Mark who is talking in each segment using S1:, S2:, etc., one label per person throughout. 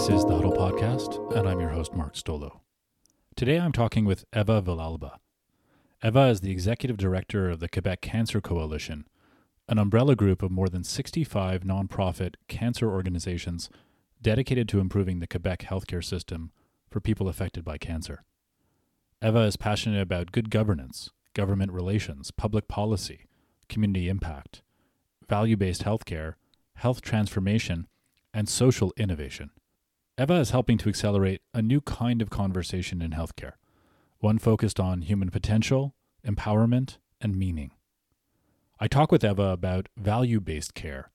S1: This is the Huddle Podcast, and I'm your host, Mark Stolo. Today I'm talking with Eva Villalba. Eva is the executive director of the Quebec Cancer Coalition, an umbrella group of more than 65 nonprofit cancer organizations dedicated to improving the Quebec healthcare system for people affected by cancer. Eva is passionate about good governance, government relations, public policy, community impact, value based healthcare, health transformation, and social innovation. Eva is helping to accelerate a new kind of conversation in healthcare, one focused on human potential, empowerment, and meaning. I talk with Eva about value based care.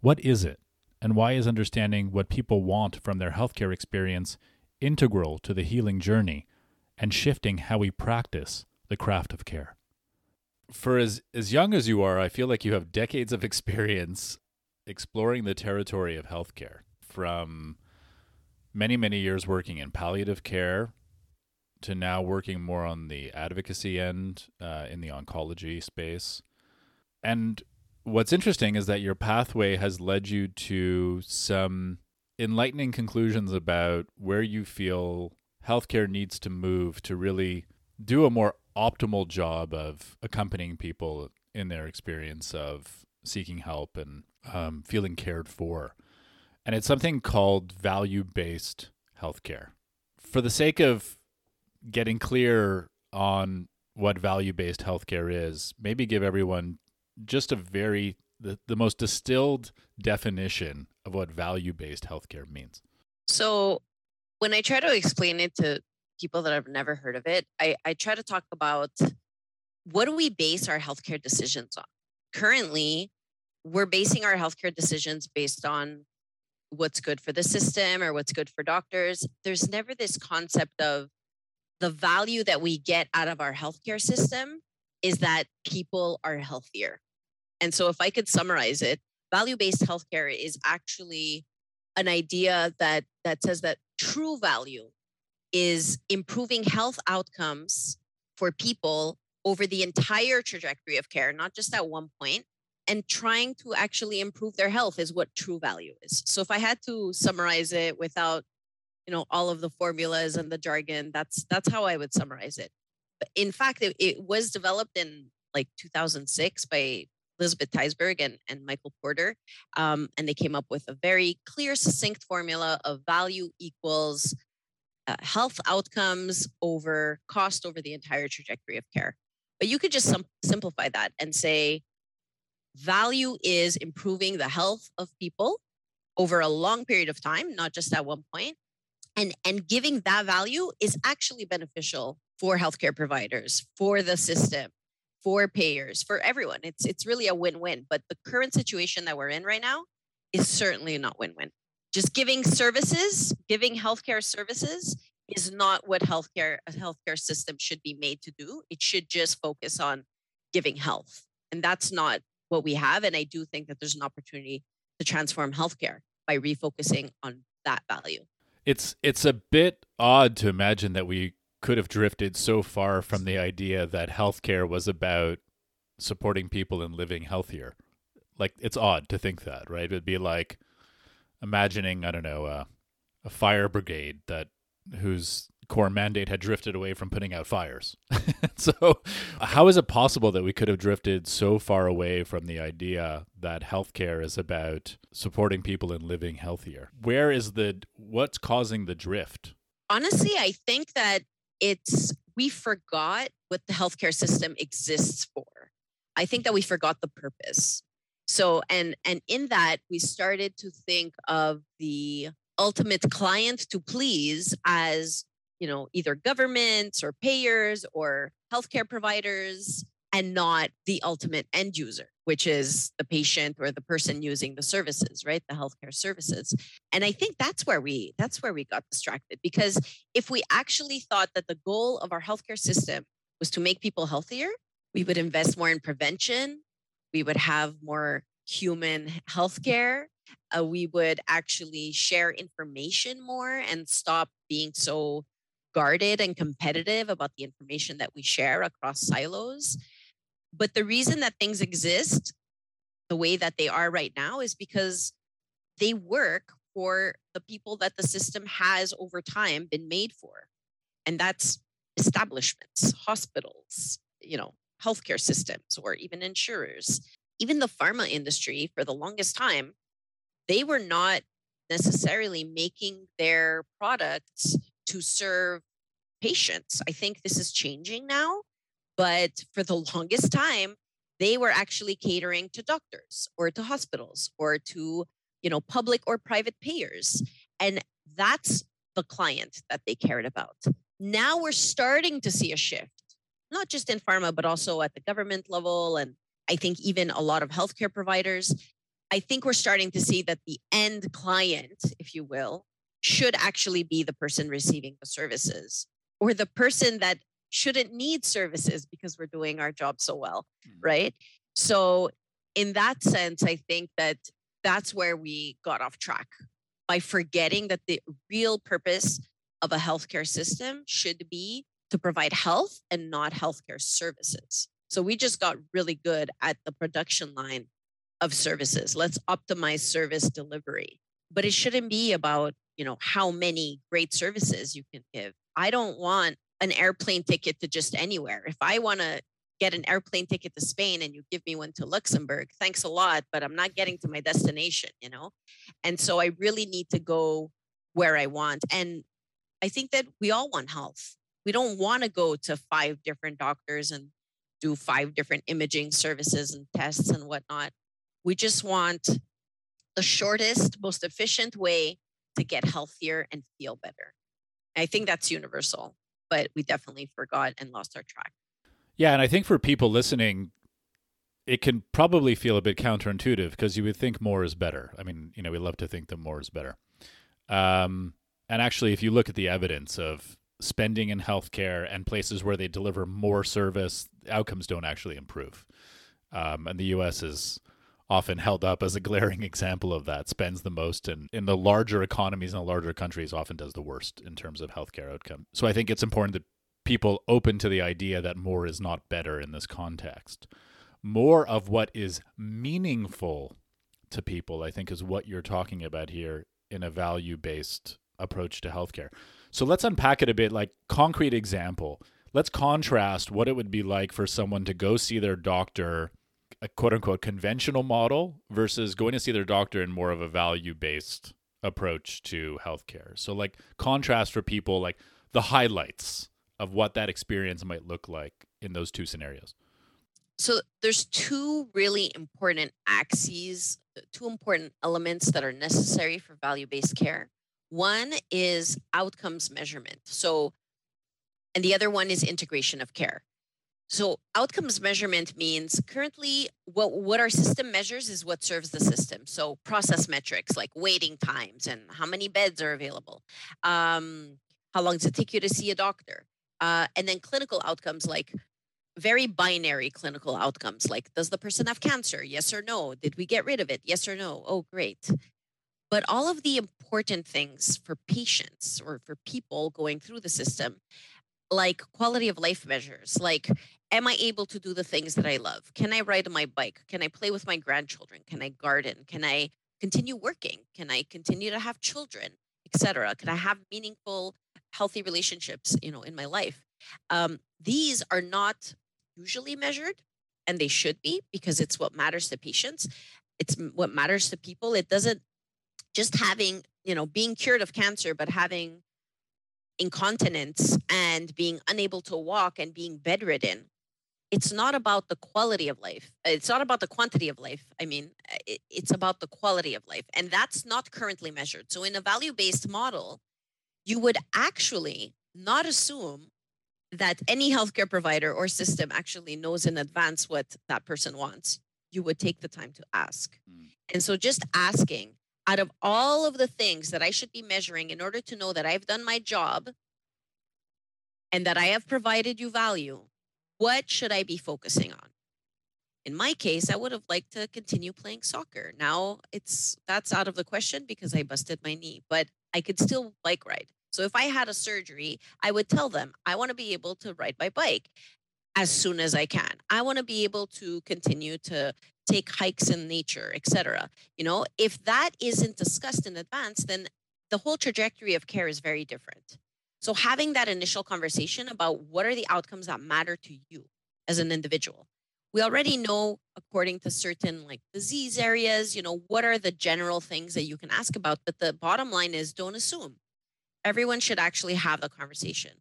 S1: What is it, and why is understanding what people want from their healthcare experience integral to the healing journey and shifting how we practice the craft of care? For as, as young as you are, I feel like you have decades of experience exploring the territory of healthcare from many, many years working in palliative care to now working more on the advocacy end uh, in the oncology space. And what's interesting is that your pathway has led you to some enlightening conclusions about where you feel healthcare needs to move to really do a more optimal job of accompanying people in their experience of seeking help and um, feeling cared for and it's something called value based healthcare. For the sake of getting clear on what value based healthcare is, maybe give everyone just a very the, the most distilled definition of what value based healthcare means.
S2: So when I try to explain it to people that have never heard of it, I, I try to talk about what do we base our healthcare decisions on? Currently, we're basing our healthcare decisions based on what's good for the system or what's good for doctors. There's never this concept of the value that we get out of our healthcare system is that people are healthier. And so, if I could summarize it, value based healthcare is actually an idea that, that says that true value is improving health outcomes for people over the entire trajectory of care, not just at one point, and trying to actually improve their health is what true value is. So if I had to summarize it without, you know, all of the formulas and the jargon, that's that's how I would summarize it. But in fact, it, it was developed in like 2006 by Elizabeth Teisberg and, and Michael Porter. Um, and they came up with a very clear, succinct formula of value equals uh, health outcomes over cost over the entire trajectory of care. But you could just sim- simplify that and say Value is improving the health of people over a long period of time, not just at one point. And, and giving that value is actually beneficial for healthcare providers, for the system, for payers, for everyone. It's, it's really a win win. But the current situation that we're in right now is certainly not win win. Just giving services, giving healthcare services is not what healthcare a healthcare system should be made to do. It should just focus on giving health. And that's not what we have. And I do think that there's an opportunity to transform healthcare by refocusing on that value.
S1: It's it's a bit odd to imagine that we could have drifted so far from the idea that healthcare was about supporting people and living healthier. Like it's odd to think that, right? It'd be like imagining, I don't know, uh, a fire brigade that whose core mandate had drifted away from putting out fires. so, how is it possible that we could have drifted so far away from the idea that healthcare is about supporting people and living healthier? Where is the what's causing the drift?
S2: Honestly, I think that it's we forgot what the healthcare system exists for. I think that we forgot the purpose. So, and and in that we started to think of the ultimate client to please as you know either governments or payers or healthcare providers and not the ultimate end user which is the patient or the person using the services right the healthcare services. And i think that's where we that's where we got distracted because if we actually thought that the goal of our healthcare system was to make people healthier we would invest more in prevention. We would have more human healthcare. Uh, we would actually share information more and stop being so guarded and competitive about the information that we share across silos. But the reason that things exist the way that they are right now is because they work for the people that the system has over time been made for. And that's establishments, hospitals, you know, healthcare systems, or even insurers. Even the pharma industry, for the longest time, they were not necessarily making their products to serve patients. I think this is changing now, but for the longest time, they were actually catering to doctors or to hospitals or to, you know, public or private payers. And that's the client that they cared about. Now we're starting to see a shift, not just in pharma, but also at the government level. And I think even a lot of healthcare providers. I think we're starting to see that the end client, if you will, should actually be the person receiving the services or the person that shouldn't need services because we're doing our job so well, mm-hmm. right? So, in that sense, I think that that's where we got off track by forgetting that the real purpose of a healthcare system should be to provide health and not healthcare services. So we just got really good at the production line of services. Let's optimize service delivery. But it shouldn't be about, you know, how many great services you can give. I don't want an airplane ticket to just anywhere. If I want to get an airplane ticket to Spain and you give me one to Luxembourg, thanks a lot, but I'm not getting to my destination, you know? And so I really need to go where I want. And I think that we all want health. We don't want to go to five different doctors and do five different imaging services and tests and whatnot. We just want the shortest, most efficient way to get healthier and feel better. I think that's universal, but we definitely forgot and lost our track.
S1: Yeah, and I think for people listening, it can probably feel a bit counterintuitive because you would think more is better. I mean, you know, we love to think that more is better. Um, and actually, if you look at the evidence of spending in healthcare and places where they deliver more service, outcomes don't actually improve. Um, and the U.S. is often held up as a glaring example of that. Spends the most, and in the larger economies and the larger countries, often does the worst in terms of healthcare outcome. So I think it's important that people open to the idea that more is not better in this context. More of what is meaningful to people, I think, is what you're talking about here in a value based approach to healthcare. So let's unpack it a bit like concrete example. Let's contrast what it would be like for someone to go see their doctor a quote unquote conventional model versus going to see their doctor in more of a value based approach to healthcare. So like contrast for people like the highlights of what that experience might look like in those two scenarios.
S2: So there's two really important axes, two important elements that are necessary for value-based care. One is outcomes measurement. So, and the other one is integration of care. So outcomes measurement means currently what, what our system measures is what serves the system. So process metrics like waiting times and how many beds are available. Um, how long does it take you to see a doctor? Uh, and then clinical outcomes like very binary clinical outcomes like does the person have cancer? Yes or no? Did we get rid of it? Yes or no? Oh, great. But all of the important things for patients or for people going through the system, like quality of life measures, like am I able to do the things that I love? Can I ride my bike? Can I play with my grandchildren? Can I garden? Can I continue working? Can I continue to have children, etc.? Can I have meaningful, healthy relationships, you know, in my life? Um, these are not usually measured, and they should be because it's what matters to patients. It's what matters to people. It doesn't just having, you know, being cured of cancer, but having incontinence and being unable to walk and being bedridden. It's not about the quality of life. It's not about the quantity of life. I mean, it's about the quality of life. And that's not currently measured. So, in a value based model, you would actually not assume that any healthcare provider or system actually knows in advance what that person wants. You would take the time to ask. Mm. And so, just asking out of all of the things that I should be measuring in order to know that I've done my job and that I have provided you value, what should I be focusing on? In my case, I would have liked to continue playing soccer. Now it's that's out of the question because I busted my knee, but I could still bike ride. So if I had a surgery, I would tell them, I want to be able to ride my bike as soon as I can. I want to be able to continue to take hikes in nature, etc. You know, if that isn't discussed in advance, then the whole trajectory of care is very different. So having that initial conversation about what are the outcomes that matter to you as an individual. We already know according to certain like disease areas, you know, what are the general things that you can ask about, but the bottom line is don't assume. Everyone should actually have the conversation.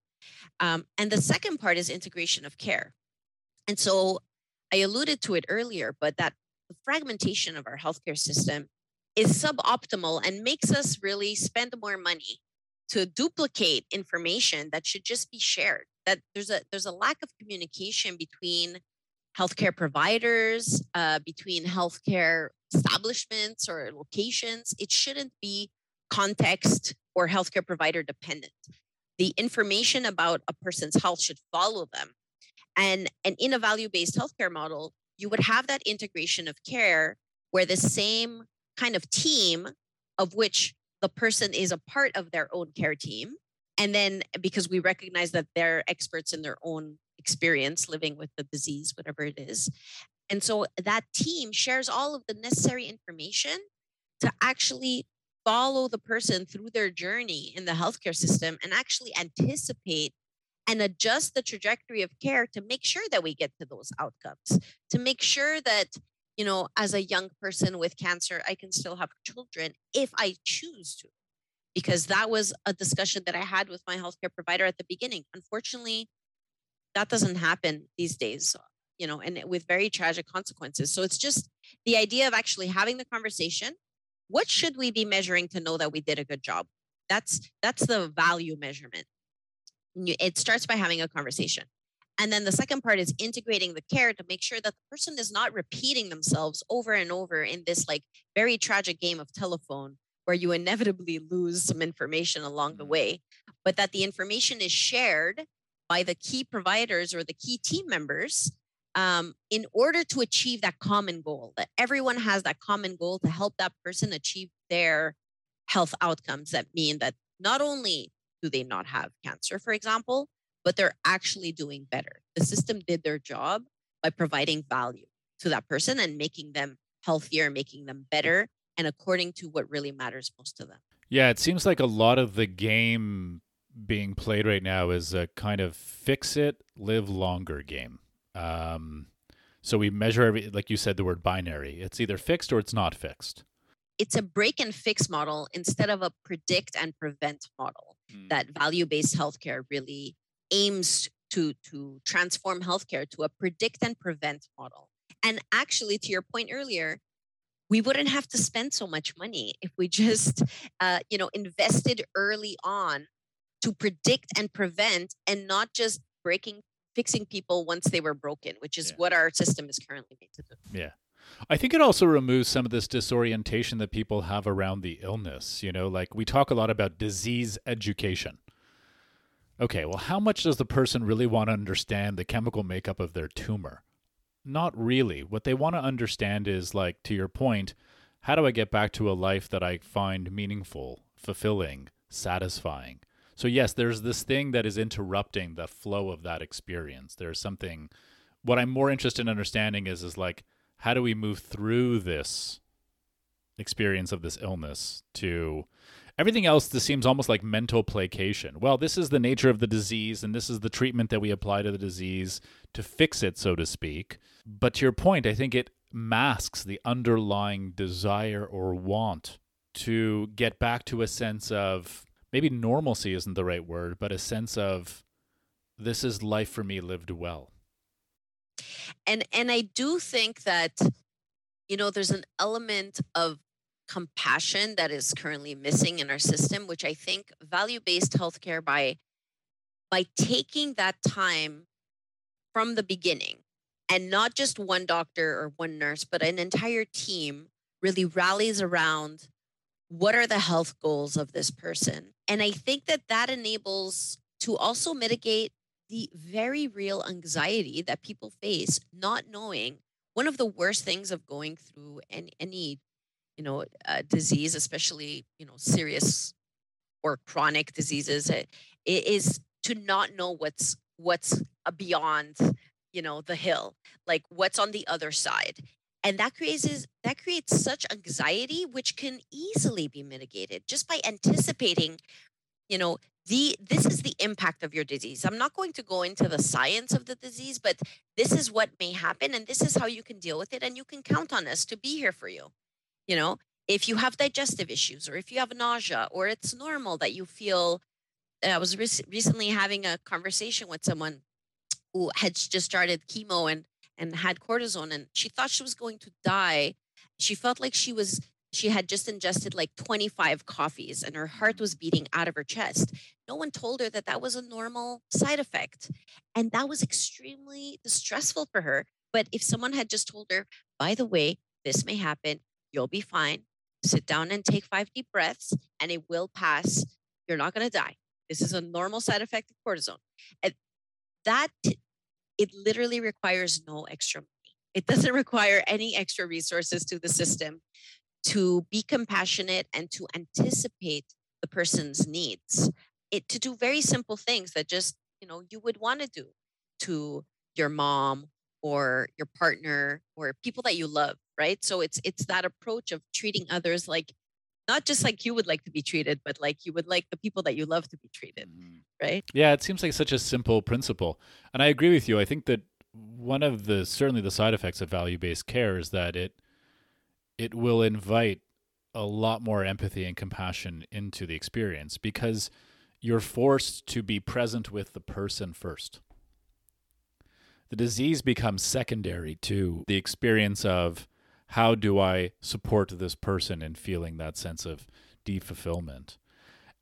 S2: Um, and the second part is integration of care. And so I alluded to it earlier, but that the fragmentation of our healthcare system is suboptimal and makes us really spend more money to duplicate information that should just be shared. That there's a there's a lack of communication between healthcare providers, uh, between healthcare establishments or locations. It shouldn't be context or healthcare provider dependent. The information about a person's health should follow them. And, and in a value based healthcare model, you would have that integration of care where the same kind of team of which the person is a part of their own care team. And then because we recognize that they're experts in their own experience living with the disease, whatever it is. And so that team shares all of the necessary information to actually follow the person through their journey in the healthcare system and actually anticipate and adjust the trajectory of care to make sure that we get to those outcomes, to make sure that, you know, as a young person with cancer, I can still have children if I choose to. Because that was a discussion that I had with my healthcare provider at the beginning. Unfortunately, that doesn't happen these days you know and with very tragic consequences so it's just the idea of actually having the conversation what should we be measuring to know that we did a good job? That's that's the value measurement. It starts by having a conversation. And then the second part is integrating the care to make sure that the person is not repeating themselves over and over in this like very tragic game of telephone where you inevitably lose some information along the mm-hmm. way but that the information is shared by the key providers or the key team members um, in order to achieve that common goal that everyone has that common goal to help that person achieve their health outcomes that mean that not only do they not have cancer for example but they're actually doing better the system did their job by providing value to that person and making them healthier making them better and according to what really matters most to them
S1: yeah it seems like a lot of the game being played right now is a kind of fix it, live longer game. Um, so we measure every, like you said, the word binary. It's either fixed or it's not fixed.
S2: It's a break and fix model instead of a predict and prevent model. Mm. That value based healthcare really aims to to transform healthcare to a predict and prevent model. And actually, to your point earlier, we wouldn't have to spend so much money if we just, uh, you know, invested early on to predict and prevent and not just breaking fixing people once they were broken which is yeah. what our system is currently made to do
S1: yeah I think it also removes some of this disorientation that people have around the illness. You know, like we talk a lot about disease education. Okay, well, how much does the person really want to understand the chemical makeup of their tumor? Not really. What they want to understand is, like, to your point, how do I get back to a life that I find meaningful, fulfilling, satisfying? So yes, there's this thing that is interrupting the flow of that experience. There's something what I'm more interested in understanding is is like how do we move through this experience of this illness to everything else this seems almost like mental placation. Well, this is the nature of the disease and this is the treatment that we apply to the disease to fix it so to speak. But to your point, I think it masks the underlying desire or want to get back to a sense of maybe normalcy isn't the right word, but a sense of this is life for me lived well.
S2: And and I do think that you know there's an element of compassion that is currently missing in our system which I think value-based healthcare by by taking that time from the beginning and not just one doctor or one nurse but an entire team really rallies around what are the health goals of this person and I think that that enables to also mitigate the very real anxiety that people face not knowing one of the worst things of going through any, any you know uh, disease especially you know serious or chronic diseases it, it is to not know what's what's beyond you know the hill like what's on the other side and that creates that creates such anxiety which can easily be mitigated just by anticipating you know the this is the impact of your disease. I'm not going to go into the science of the disease but this is what may happen and this is how you can deal with it and you can count on us to be here for you. You know if you have digestive issues or if you have nausea or it's normal that you feel i was re- recently having a conversation with someone who had just started chemo and and had cortisone and she thought she was going to die she felt like she was she had just ingested like 25 coffees and her heart was beating out of her chest. No one told her that that was a normal side effect. And that was extremely stressful for her. But if someone had just told her, by the way, this may happen, you'll be fine, sit down and take five deep breaths, and it will pass. You're not going to die. This is a normal side effect of cortisone. And that, it literally requires no extra money. It doesn't require any extra resources to the system to be compassionate and to anticipate the person's needs it to do very simple things that just you know you would want to do to your mom or your partner or people that you love right so it's it's that approach of treating others like not just like you would like to be treated but like you would like the people that you love to be treated mm-hmm. right
S1: yeah it seems like such a simple principle and i agree with you i think that one of the certainly the side effects of value-based care is that it it will invite a lot more empathy and compassion into the experience because you're forced to be present with the person first. The disease becomes secondary to the experience of how do I support this person in feeling that sense of deep fulfillment.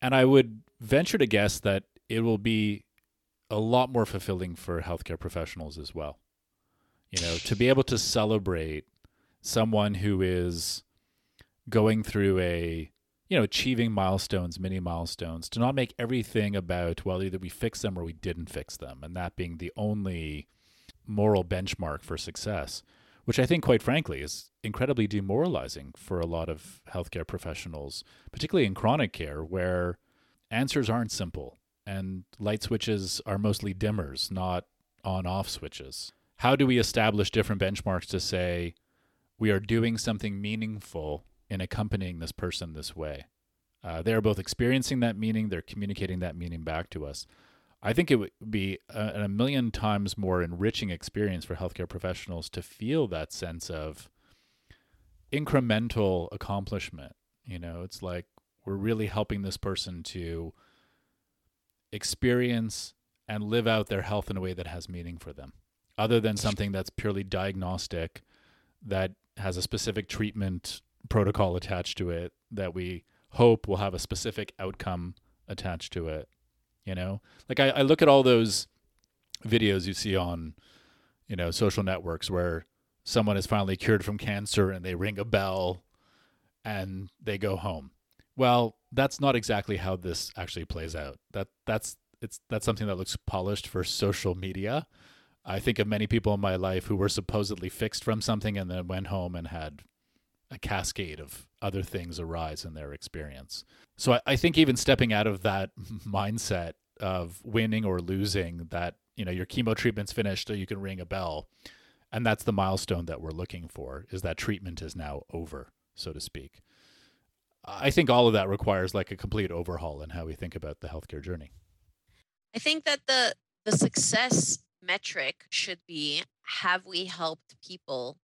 S1: And I would venture to guess that it will be a lot more fulfilling for healthcare professionals as well. You know, to be able to celebrate someone who is going through a you know achieving milestones mini milestones to not make everything about well either we fix them or we didn't fix them and that being the only moral benchmark for success which i think quite frankly is incredibly demoralizing for a lot of healthcare professionals particularly in chronic care where answers aren't simple and light switches are mostly dimmers not on off switches how do we establish different benchmarks to say we are doing something meaningful in accompanying this person this way. Uh, they are both experiencing that meaning, they're communicating that meaning back to us. I think it would be a, a million times more enriching experience for healthcare professionals to feel that sense of incremental accomplishment. You know, it's like we're really helping this person to experience and live out their health in a way that has meaning for them, other than something that's purely diagnostic that has a specific treatment protocol attached to it that we hope will have a specific outcome attached to it. You know, like I, I look at all those videos you see on, you know, social networks where someone is finally cured from cancer and they ring a bell and they go home. Well, that's not exactly how this actually plays out. That that's it's that's something that looks polished for social media. I think of many people in my life who were supposedly fixed from something and then went home and had a cascade of other things arise in their experience. So I, I, think even stepping out of that mindset of winning or losing, that you know your chemo treatment's finished, so you can ring a bell, and that's the milestone that we're looking for. Is that treatment is now over, so to speak. I think all of that requires like a complete overhaul in how we think about the healthcare journey.
S2: I think that the the success metric should be have we helped people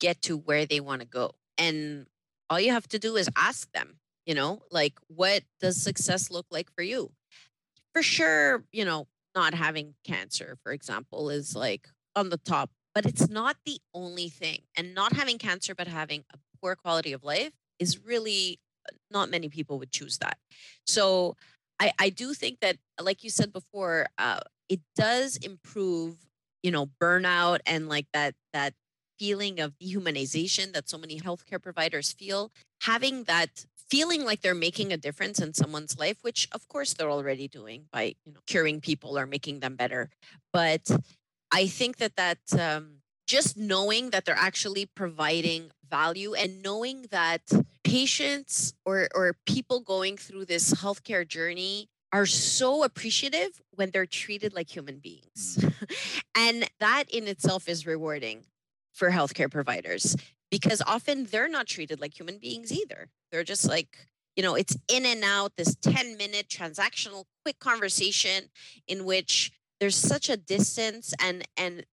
S2: get to where they want to go? And all you have to do is ask them, you know, like, what does success look like for you? For sure, you know, not having cancer, for example, is like on the top, but it's not the only thing. And not having cancer, but having a poor quality of life is really not many people would choose that. So I, I do think that, like you said before, uh, it does improve you know burnout and like that that feeling of dehumanization that so many healthcare providers feel having that feeling like they're making a difference in someone's life which of course they're already doing by you know curing people or making them better but i think that that um, just knowing that they're actually providing value and knowing that patients or, or people going through this healthcare journey are so appreciative when they're treated like human beings. Mm. and that in itself is rewarding for healthcare providers because often they're not treated like human beings either. They're just like, you know, it's in and out, this 10 minute transactional quick conversation in which there's such a distance and and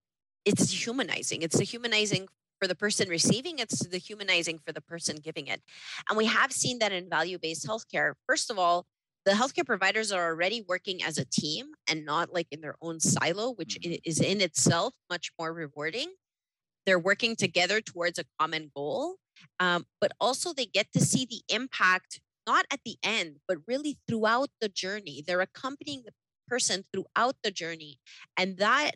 S2: it's humanizing. It's dehumanizing for the person receiving, it's dehumanizing for the person giving it. And we have seen that in value based healthcare. First of all, the healthcare providers are already working as a team and not like in their own silo, which mm-hmm. is in itself much more rewarding. They're working together towards a common goal, um, but also they get to see the impact not at the end, but really throughout the journey. They're accompanying the person throughout the journey, and that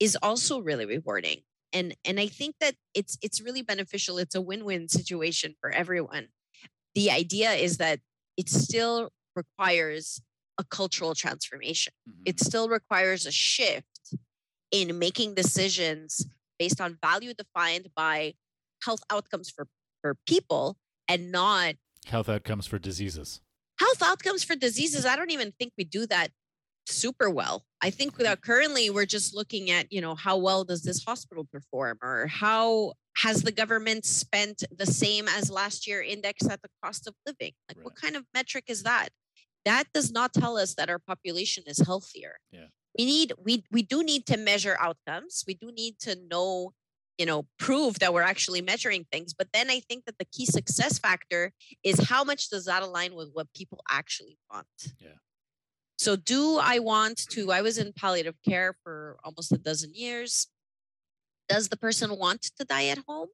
S2: is also really rewarding. And and I think that it's it's really beneficial. It's a win-win situation for everyone. The idea is that it still requires a cultural transformation. Mm-hmm. It still requires a shift in making decisions based on value defined by health outcomes for, for people and not
S1: health outcomes for diseases.
S2: Health outcomes for diseases. I don't even think we do that super well. I think mm-hmm. that currently we're just looking at, you know, how well does this hospital perform or how has the government spent the same as last year index at the cost of living? Like right. what kind of metric is that? That does not tell us that our population is healthier.
S1: Yeah
S2: we need we we do need to measure outcomes. We do need to know you know prove that we're actually measuring things. But then i think that the key success factor is how much does that align with what people actually want?
S1: Yeah.
S2: So do i want to i was in palliative care for almost a dozen years. Does the person want to die at home?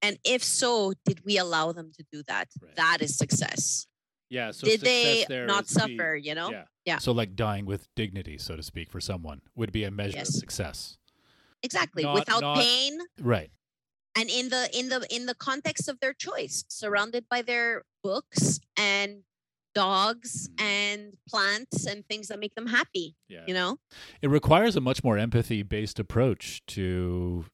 S2: And if so did we allow them to do that? Right. that is success
S1: yeah. So
S2: did they not suffer?
S1: The,
S2: you know.
S1: Yeah.
S2: yeah.
S1: So like dying with dignity, so to speak, for someone would be a measure yes. of success.
S2: Exactly. Not, Without not, pain.
S1: Right.
S2: And in the in the in the context of their choice, surrounded by their books and dogs mm. and plants and things that make them happy.
S1: Yeah.
S2: You know?
S1: It requires a much more empathy based approach to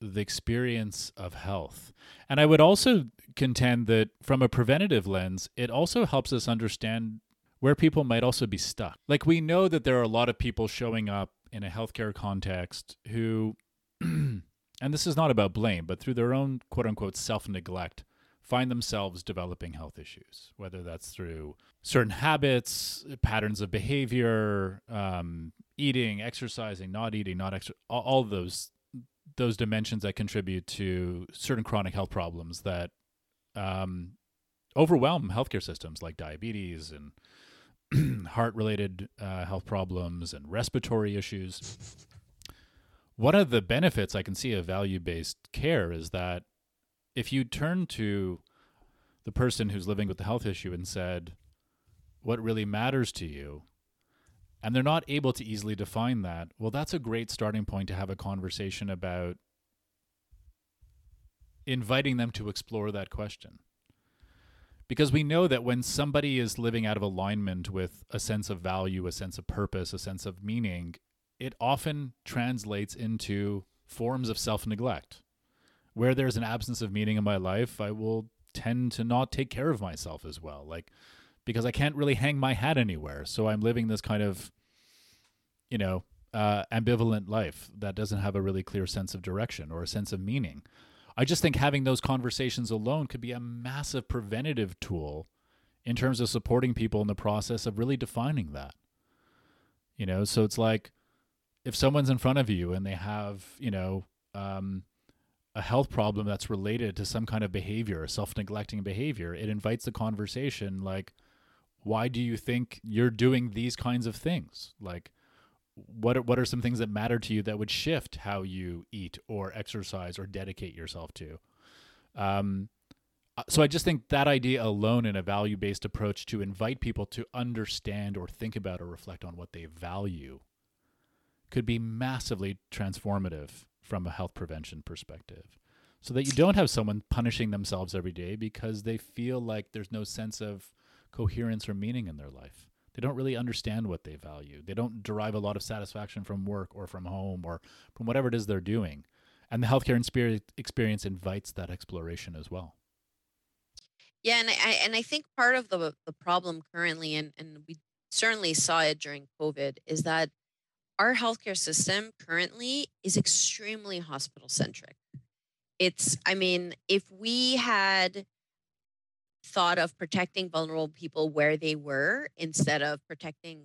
S1: the experience of health. And I would also contend that from a preventative lens, it also helps us understand where people might also be stuck. Like we know that there are a lot of people showing up in a healthcare context who, and this is not about blame, but through their own quote unquote self neglect, find themselves developing health issues, whether that's through certain habits, patterns of behavior, um, eating, exercising, not eating, not all, all those those dimensions that contribute to certain chronic health problems that um, overwhelm healthcare systems like diabetes and heart related uh, health problems and respiratory issues. One of the benefits I can see of value based care is that if you turn to the person who's living with the health issue and said, What really matters to you? and they're not able to easily define that, well, that's a great starting point to have a conversation about inviting them to explore that question. Because we know that when somebody is living out of alignment with a sense of value, a sense of purpose, a sense of meaning, it often translates into forms of self neglect. Where there's an absence of meaning in my life, I will tend to not take care of myself as well. Like, because I can't really hang my hat anywhere. So I'm living this kind of, you know, uh, ambivalent life that doesn't have a really clear sense of direction or a sense of meaning. I just think having those conversations alone could be a massive preventative tool in terms of supporting people in the process of really defining that. You know, so it's like if someone's in front of you and they have, you know, um, a health problem that's related to some kind of behavior, a self neglecting behavior, it invites the conversation like, why do you think you're doing these kinds of things? Like, what are, what are some things that matter to you that would shift how you eat or exercise or dedicate yourself to? Um, uh, so I just think that idea alone in a value based approach to invite people to understand or think about or reflect on what they value could be massively transformative from a health prevention perspective. So that you don't have someone punishing themselves every day because they feel like there's no sense of coherence or meaning in their life. They don't really understand what they value. They don't derive a lot of satisfaction from work or from home or from whatever it is they're doing. and the healthcare experience invites that exploration as well.
S2: Yeah, and I and I think part of the the problem currently, and and we certainly saw it during COVID, is that our healthcare system currently is extremely hospital centric. It's, I mean, if we had thought of protecting vulnerable people where they were instead of protecting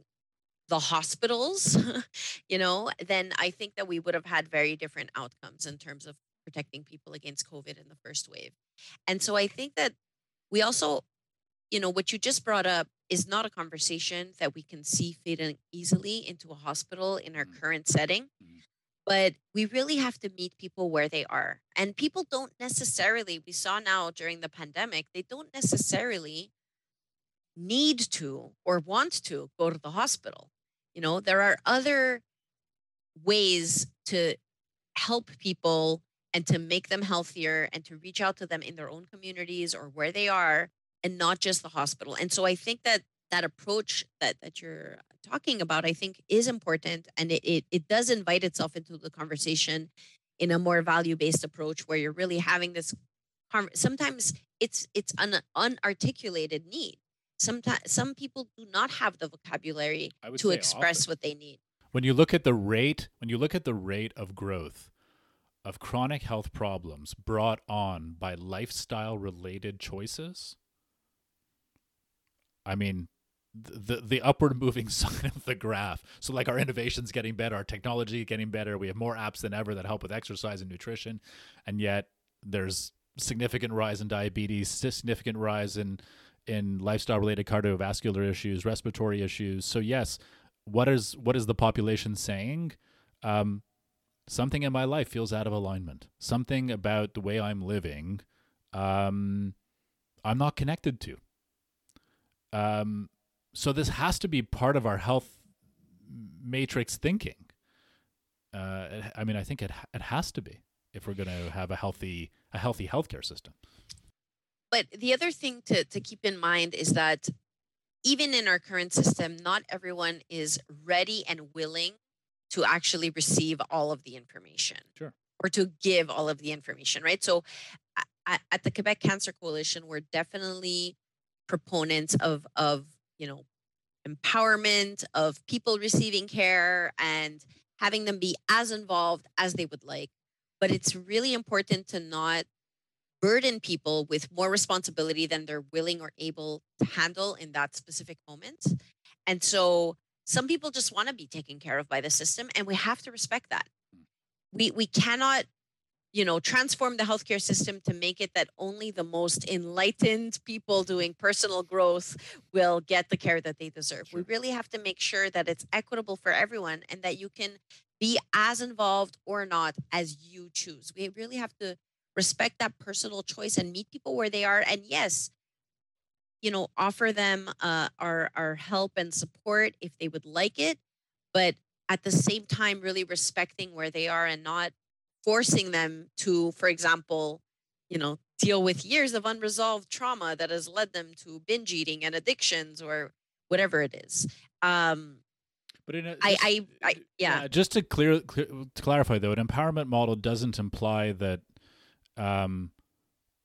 S2: the hospitals, you know, then I think that we would have had very different outcomes in terms of protecting people against COVID in the first wave. And so I think that we also, you know, what you just brought up is not a conversation that we can see fitting easily into a hospital in our mm. current setting. But we really have to meet people where they are. And people don't necessarily, we saw now during the pandemic, they don't necessarily need to or want to go to the hospital. You know, there are other ways to help people and to make them healthier and to reach out to them in their own communities or where they are and not just the hospital. And so I think that that approach that that you're talking about, I think is important and it it, it does invite itself into the conversation in a more value-based approach where you're really having this sometimes it's it's an unarticulated need. Sometimes some people do not have the vocabulary to express often. what they need.
S1: When you look at the rate, when you look at the rate of growth of chronic health problems brought on by lifestyle related choices, I mean, the the upward moving sign of the graph. So like our innovations getting better, our technology getting better. We have more apps than ever that help with exercise and nutrition, and yet there's significant rise in diabetes, significant rise in in lifestyle related cardiovascular issues, respiratory issues. So yes, what is what is the population saying? Um, something in my life feels out of alignment. Something about the way I'm living, um, I'm not connected to. Um, so this has to be part of our health matrix thinking. Uh, I mean, I think it it has to be if we're going to have a healthy a healthy healthcare system.
S2: But the other thing to to keep in mind is that even in our current system, not everyone is ready and willing to actually receive all of the information.
S1: Sure.
S2: Or to give all of the information, right? So at the Quebec Cancer Coalition, we're definitely proponents of of you know empowerment of people receiving care and having them be as involved as they would like. But it's really important to not burden people with more responsibility than they're willing or able to handle in that specific moment. And so some people just want to be taken care of by the system and we have to respect that. Hmm. We we cannot you know transform the healthcare system to make it that only the most enlightened people doing personal growth will get the care that they deserve sure. we really have to make sure that it's equitable for everyone and that you can be as involved or not as you choose we really have to respect that personal choice and meet people where they are and yes you know offer them uh, our our help and support if they would like it but at the same time really respecting where they are and not forcing them to, for example, you know, deal with years of unresolved trauma that has led them to binge eating and addictions or whatever it is. Um,
S1: but in a,
S2: just, I, I, I, yeah.
S1: yeah. Just to clear, clear, to clarify though, an empowerment model doesn't imply that um,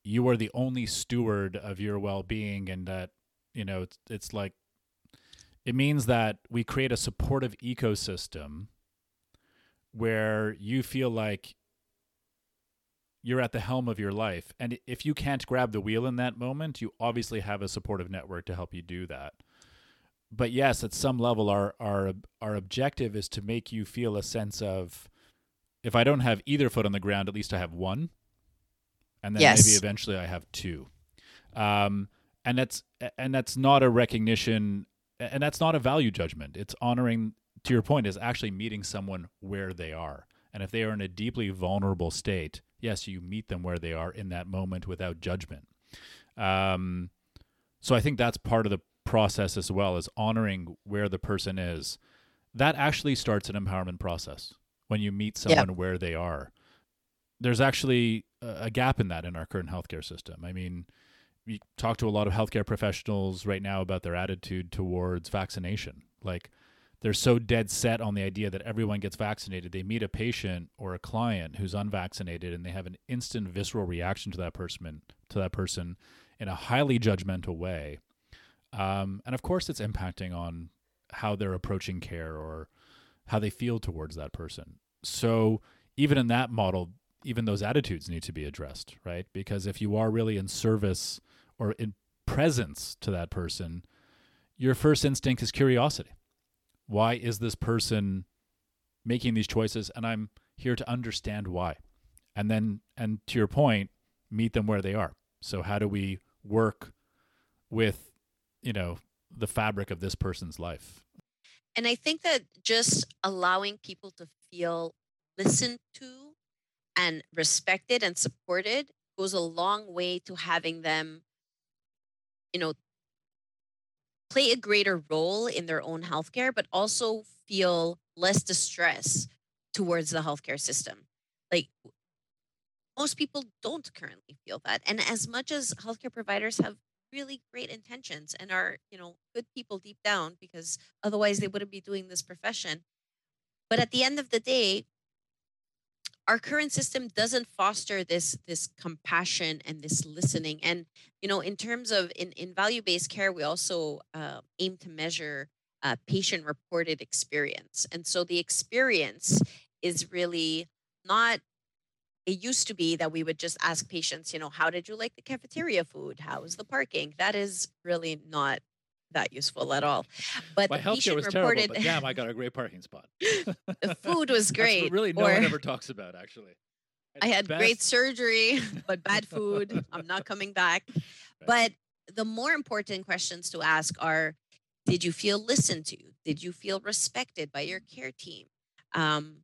S1: you are the only steward of your well-being, and that you know it's it's like it means that we create a supportive ecosystem where you feel like you're at the helm of your life. And if you can't grab the wheel in that moment, you obviously have a supportive network to help you do that. But yes, at some level our our our objective is to make you feel a sense of if I don't have either foot on the ground, at least I have one. And then yes. maybe eventually I have two. Um, and that's and that's not a recognition and that's not a value judgment. It's honoring to your point is actually meeting someone where they are. And if they are in a deeply vulnerable state, yes, you meet them where they are in that moment without judgment. Um, so I think that's part of the process as well as honoring where the person is. That actually starts an empowerment process when you meet someone yeah. where they are. There's actually a gap in that in our current healthcare system. I mean, we talk to a lot of healthcare professionals right now about their attitude towards vaccination. Like, they're so dead set on the idea that everyone gets vaccinated. They meet a patient or a client who's unvaccinated and they have an instant visceral reaction to that person to that person in a highly judgmental way. Um, and of course, it's impacting on how they're approaching care or how they feel towards that person. So even in that model, even those attitudes need to be addressed, right? Because if you are really in service or in presence to that person, your first instinct is curiosity why is this person making these choices? And i'm here to understand why. And then and to your point meet them where they are. So how do we work with you know the fabric of this person's life?
S2: And i think that just allowing people to feel listened to and respected and supported goes a long way to having them you know play a greater role in their own healthcare, but also feel less distress towards the healthcare system. Like most people don't currently feel that. And as much as healthcare providers have really great intentions and are, you know, good people deep down because otherwise they wouldn't be doing this profession. But at the end of the day, our current system doesn't foster this this compassion and this listening. And you know in terms of in, in value-based care we also uh, aim to measure uh, patient reported experience. And so the experience is really not it used to be that we would just ask patients you know how did you like the cafeteria food? How was the parking? That is really not that useful at all. But
S1: my healthcare was reported, terrible. But damn, I got a great parking spot.
S2: the food was great.
S1: really, no or, one ever talks about actually.
S2: I had best. great surgery, but bad food. I'm not coming back. Right. But the more important questions to ask are: Did you feel listened to? Did you feel respected by your care team? Um,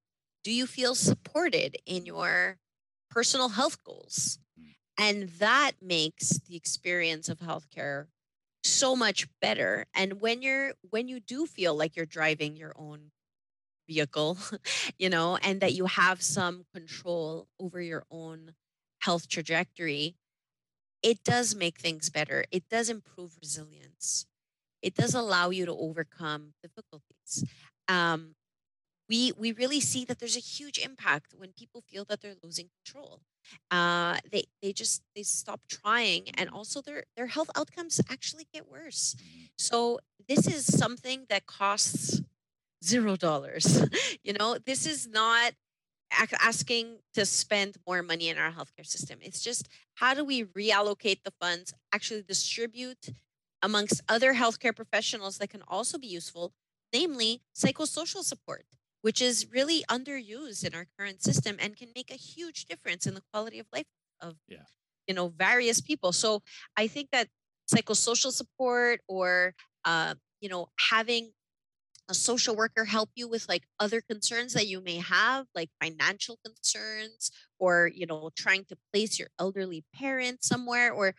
S2: do you feel supported in your personal health goals? Hmm. And that makes the experience of healthcare so much better and when you're when you do feel like you're driving your own vehicle you know and that you have some control over your own health trajectory it does make things better. It does improve resilience. It does allow you to overcome difficulties. Um, we we really see that there's a huge impact when people feel that they're losing control uh, they they just they stop trying and also their their health outcomes actually get worse. Mm-hmm. so this is something that costs zero dollars you know? This is not asking to spend more money in our healthcare system. It's just how do we reallocate the funds actually distribute amongst other healthcare professionals that can also be useful namely psychosocial support which is really underused in our current system and can make a huge difference in the quality of life of yeah. you know various people so i think that psychosocial support or uh, you know having a social worker help you with like other concerns that you may have like financial concerns or you know trying to place your elderly parent somewhere or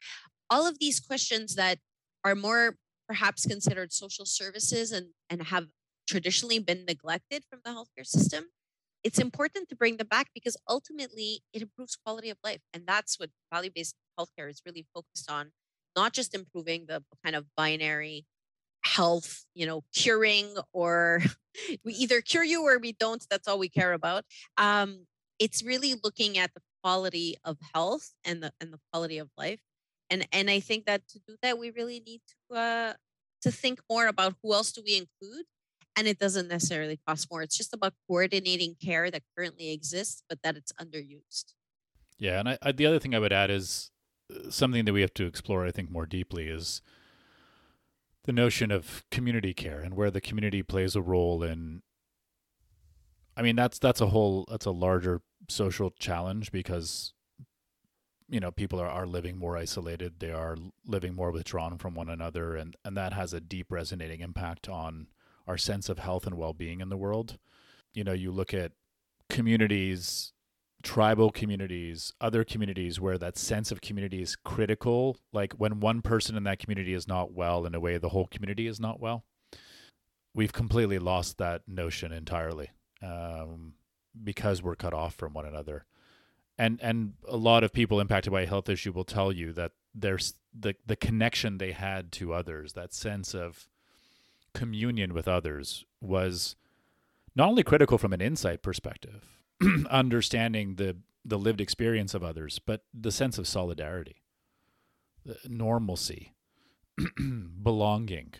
S2: all of these questions that are more perhaps considered social services and and have traditionally been neglected from the healthcare system it's important to bring them back because ultimately it improves quality of life. And that's what value-based healthcare is really focused on not just improving the kind of binary health you know curing or we either cure you or we don't that's all we care about. Um, it's really looking at the quality of health and the and the quality of life. And and i think that to do that we really need to uh to think more about who else do we include and it doesn't necessarily cost more. It's just about coordinating care that currently exists, but that it's underused.
S1: Yeah, and I, I, the other thing I would add is uh, something that we have to explore, I think, more deeply is the notion of community care and where the community plays a role in. I mean, that's that's a whole that's a larger social challenge because you know people are, are living more isolated they are living more withdrawn from one another and and that has a deep resonating impact on our sense of health and well-being in the world. You know, you look at communities, tribal communities, other communities where that sense of community is critical, like when one person in that community is not well in a way the whole community is not well. We've completely lost that notion entirely um, because we're cut off from one another. And and a lot of people impacted by a health issue will tell you that there's the the connection they had to others, that sense of communion with others was not only critical from an insight perspective, understanding the the lived experience of others, but the sense of solidarity, normalcy, belonging.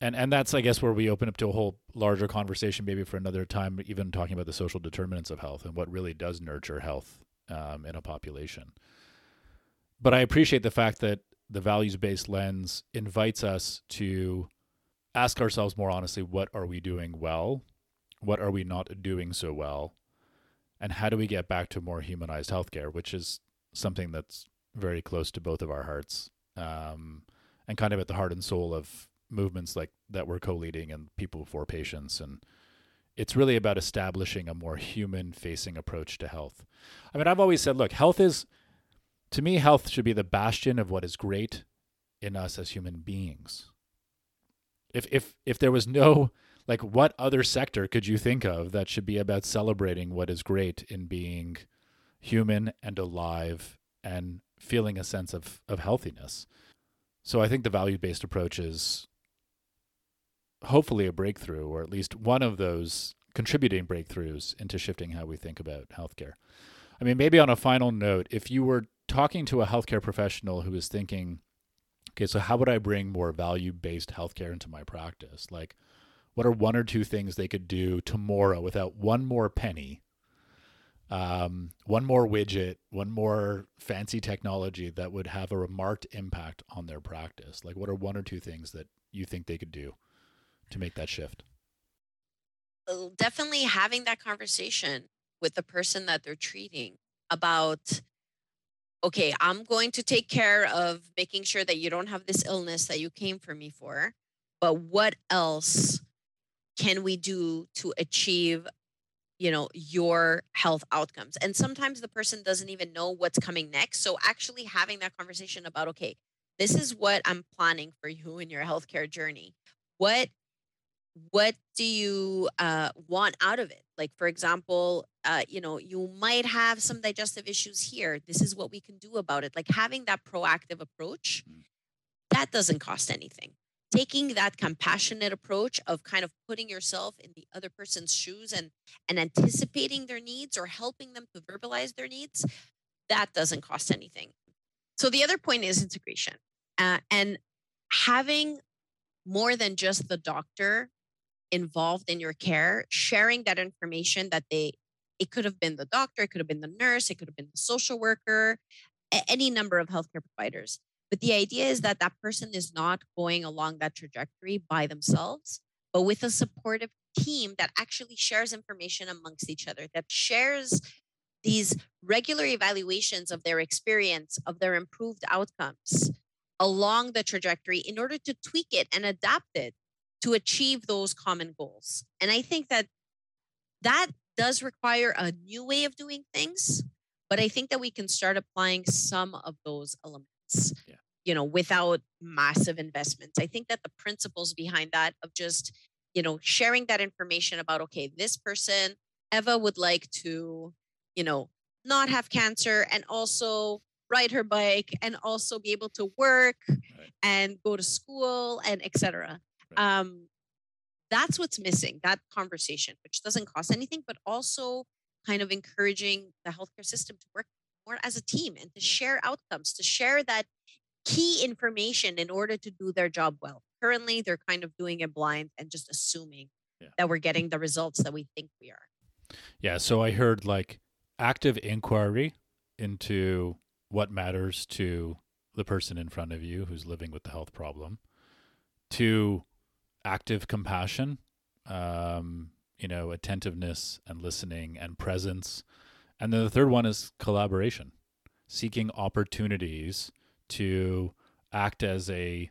S1: And and that's I guess where we open up to a whole larger conversation maybe for another time even talking about the social determinants of health and what really does nurture health um, in a population. But I appreciate the fact that the values based lens invites us to ask ourselves more honestly what are we doing well? What are we not doing so well? And how do we get back to more humanized healthcare, which is something that's very close to both of our hearts um, and kind of at the heart and soul of movements like that we're co-leading and People Before Patients and it's really about establishing a more human facing approach to health i mean i've always said look health is to me health should be the bastion of what is great in us as human beings if if if there was no like what other sector could you think of that should be about celebrating what is great in being human and alive and feeling a sense of of healthiness? So i think the value based approach is hopefully a breakthrough or at least one of those contributing breakthroughs into shifting how we think about healthcare. I mean maybe on a final note if you were talking to a healthcare professional who is thinking okay, so how would I bring more value based healthcare into my practice? Like, what are one or two things they could do tomorrow without one more penny, um, one more widget, one more fancy technology that would have a remarked impact on their practice? Like, what are one or two things that you think they could do to make that shift?
S2: Definitely having that conversation with the person that they're treating about okay, I'm going to take care of making sure that you don't have this illness that you came for me for. But what else can we do to achieve you know your health outcomes and sometimes the person doesn't even know what's coming next so actually having that conversation about okay this is what i'm planning for you in your healthcare journey what what do you uh, want out of it? Like for example uh, you know you might have some digestive issues here. This is what we can do about it. Like having that proactive approach mm. that doesn't cost anything. Taking that compassionate approach of kind of putting yourself in the other person's shoes and and anticipating their needs or helping them to verbalize their needs that doesn't cost anything. So the other point is integration uh, and having more than just the doctor involved in your care, sharing that information that they, it could have been the doctor, it could have been the nurse, it could have been the social worker, any number of healthcare providers. But the idea is that that person is not going along that trajectory by themselves, but with a supportive team that actually shares information amongst each other, that shares these regular evaluations of their experience, of their improved outcomes along the trajectory in order to tweak it and adapt it to achieve those common goals. And I think that that does require a new way of doing things, but I think that we can start applying some of those elements. Yeah. You know, without massive investments. I think that the principles behind that of just, you know, sharing that information about, okay, this person, Eva would like to, you know, not have cancer and also ride her bike and also be able to work right. and go to school and etc um, that's what's missing that conversation which doesn't cost anything but also kind of encouraging the healthcare system to work more as a team and to share outcomes to share that key information in order to do their job well. Currently they're kind of doing it blind and just assuming yeah. that we're getting the results that we think we are.
S1: Yeah so i heard like active inquiry into what matters to the person in front of you who's living with the health problem to active compassion, um, you know, attentiveness and listening and presence. And then the third one is collaboration, seeking opportunities to act as a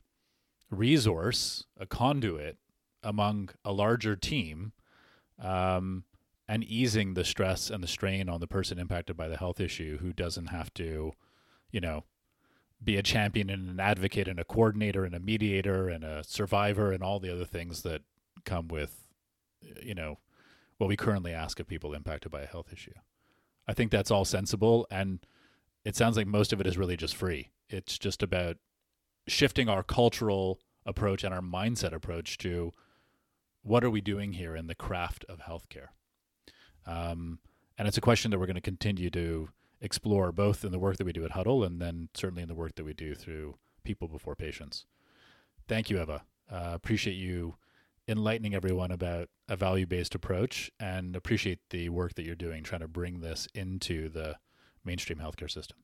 S1: resource, a conduit among a larger team, um, and easing the stress and the strain on the person impacted by the health issue who doesn't have to, you know, be a champion and an advocate and a coordinator and a mediator and a survivor and all the other things that come with you know what we currently ask of people impacted by a health issue i think that's all sensible and it sounds like most of it is really just free it's just about shifting our cultural approach and our mindset approach to what are we doing here in the craft of healthcare. Um, and it's a question that we're going to continue to explore both in the work that we do at Huddle and then certainly in the work that we do through People Before Patients. Thank you, Eva. Uh, appreciate you enlightening everyone about a value based approach and appreciate the work that you're doing trying to bring this into the mainstream healthcare system.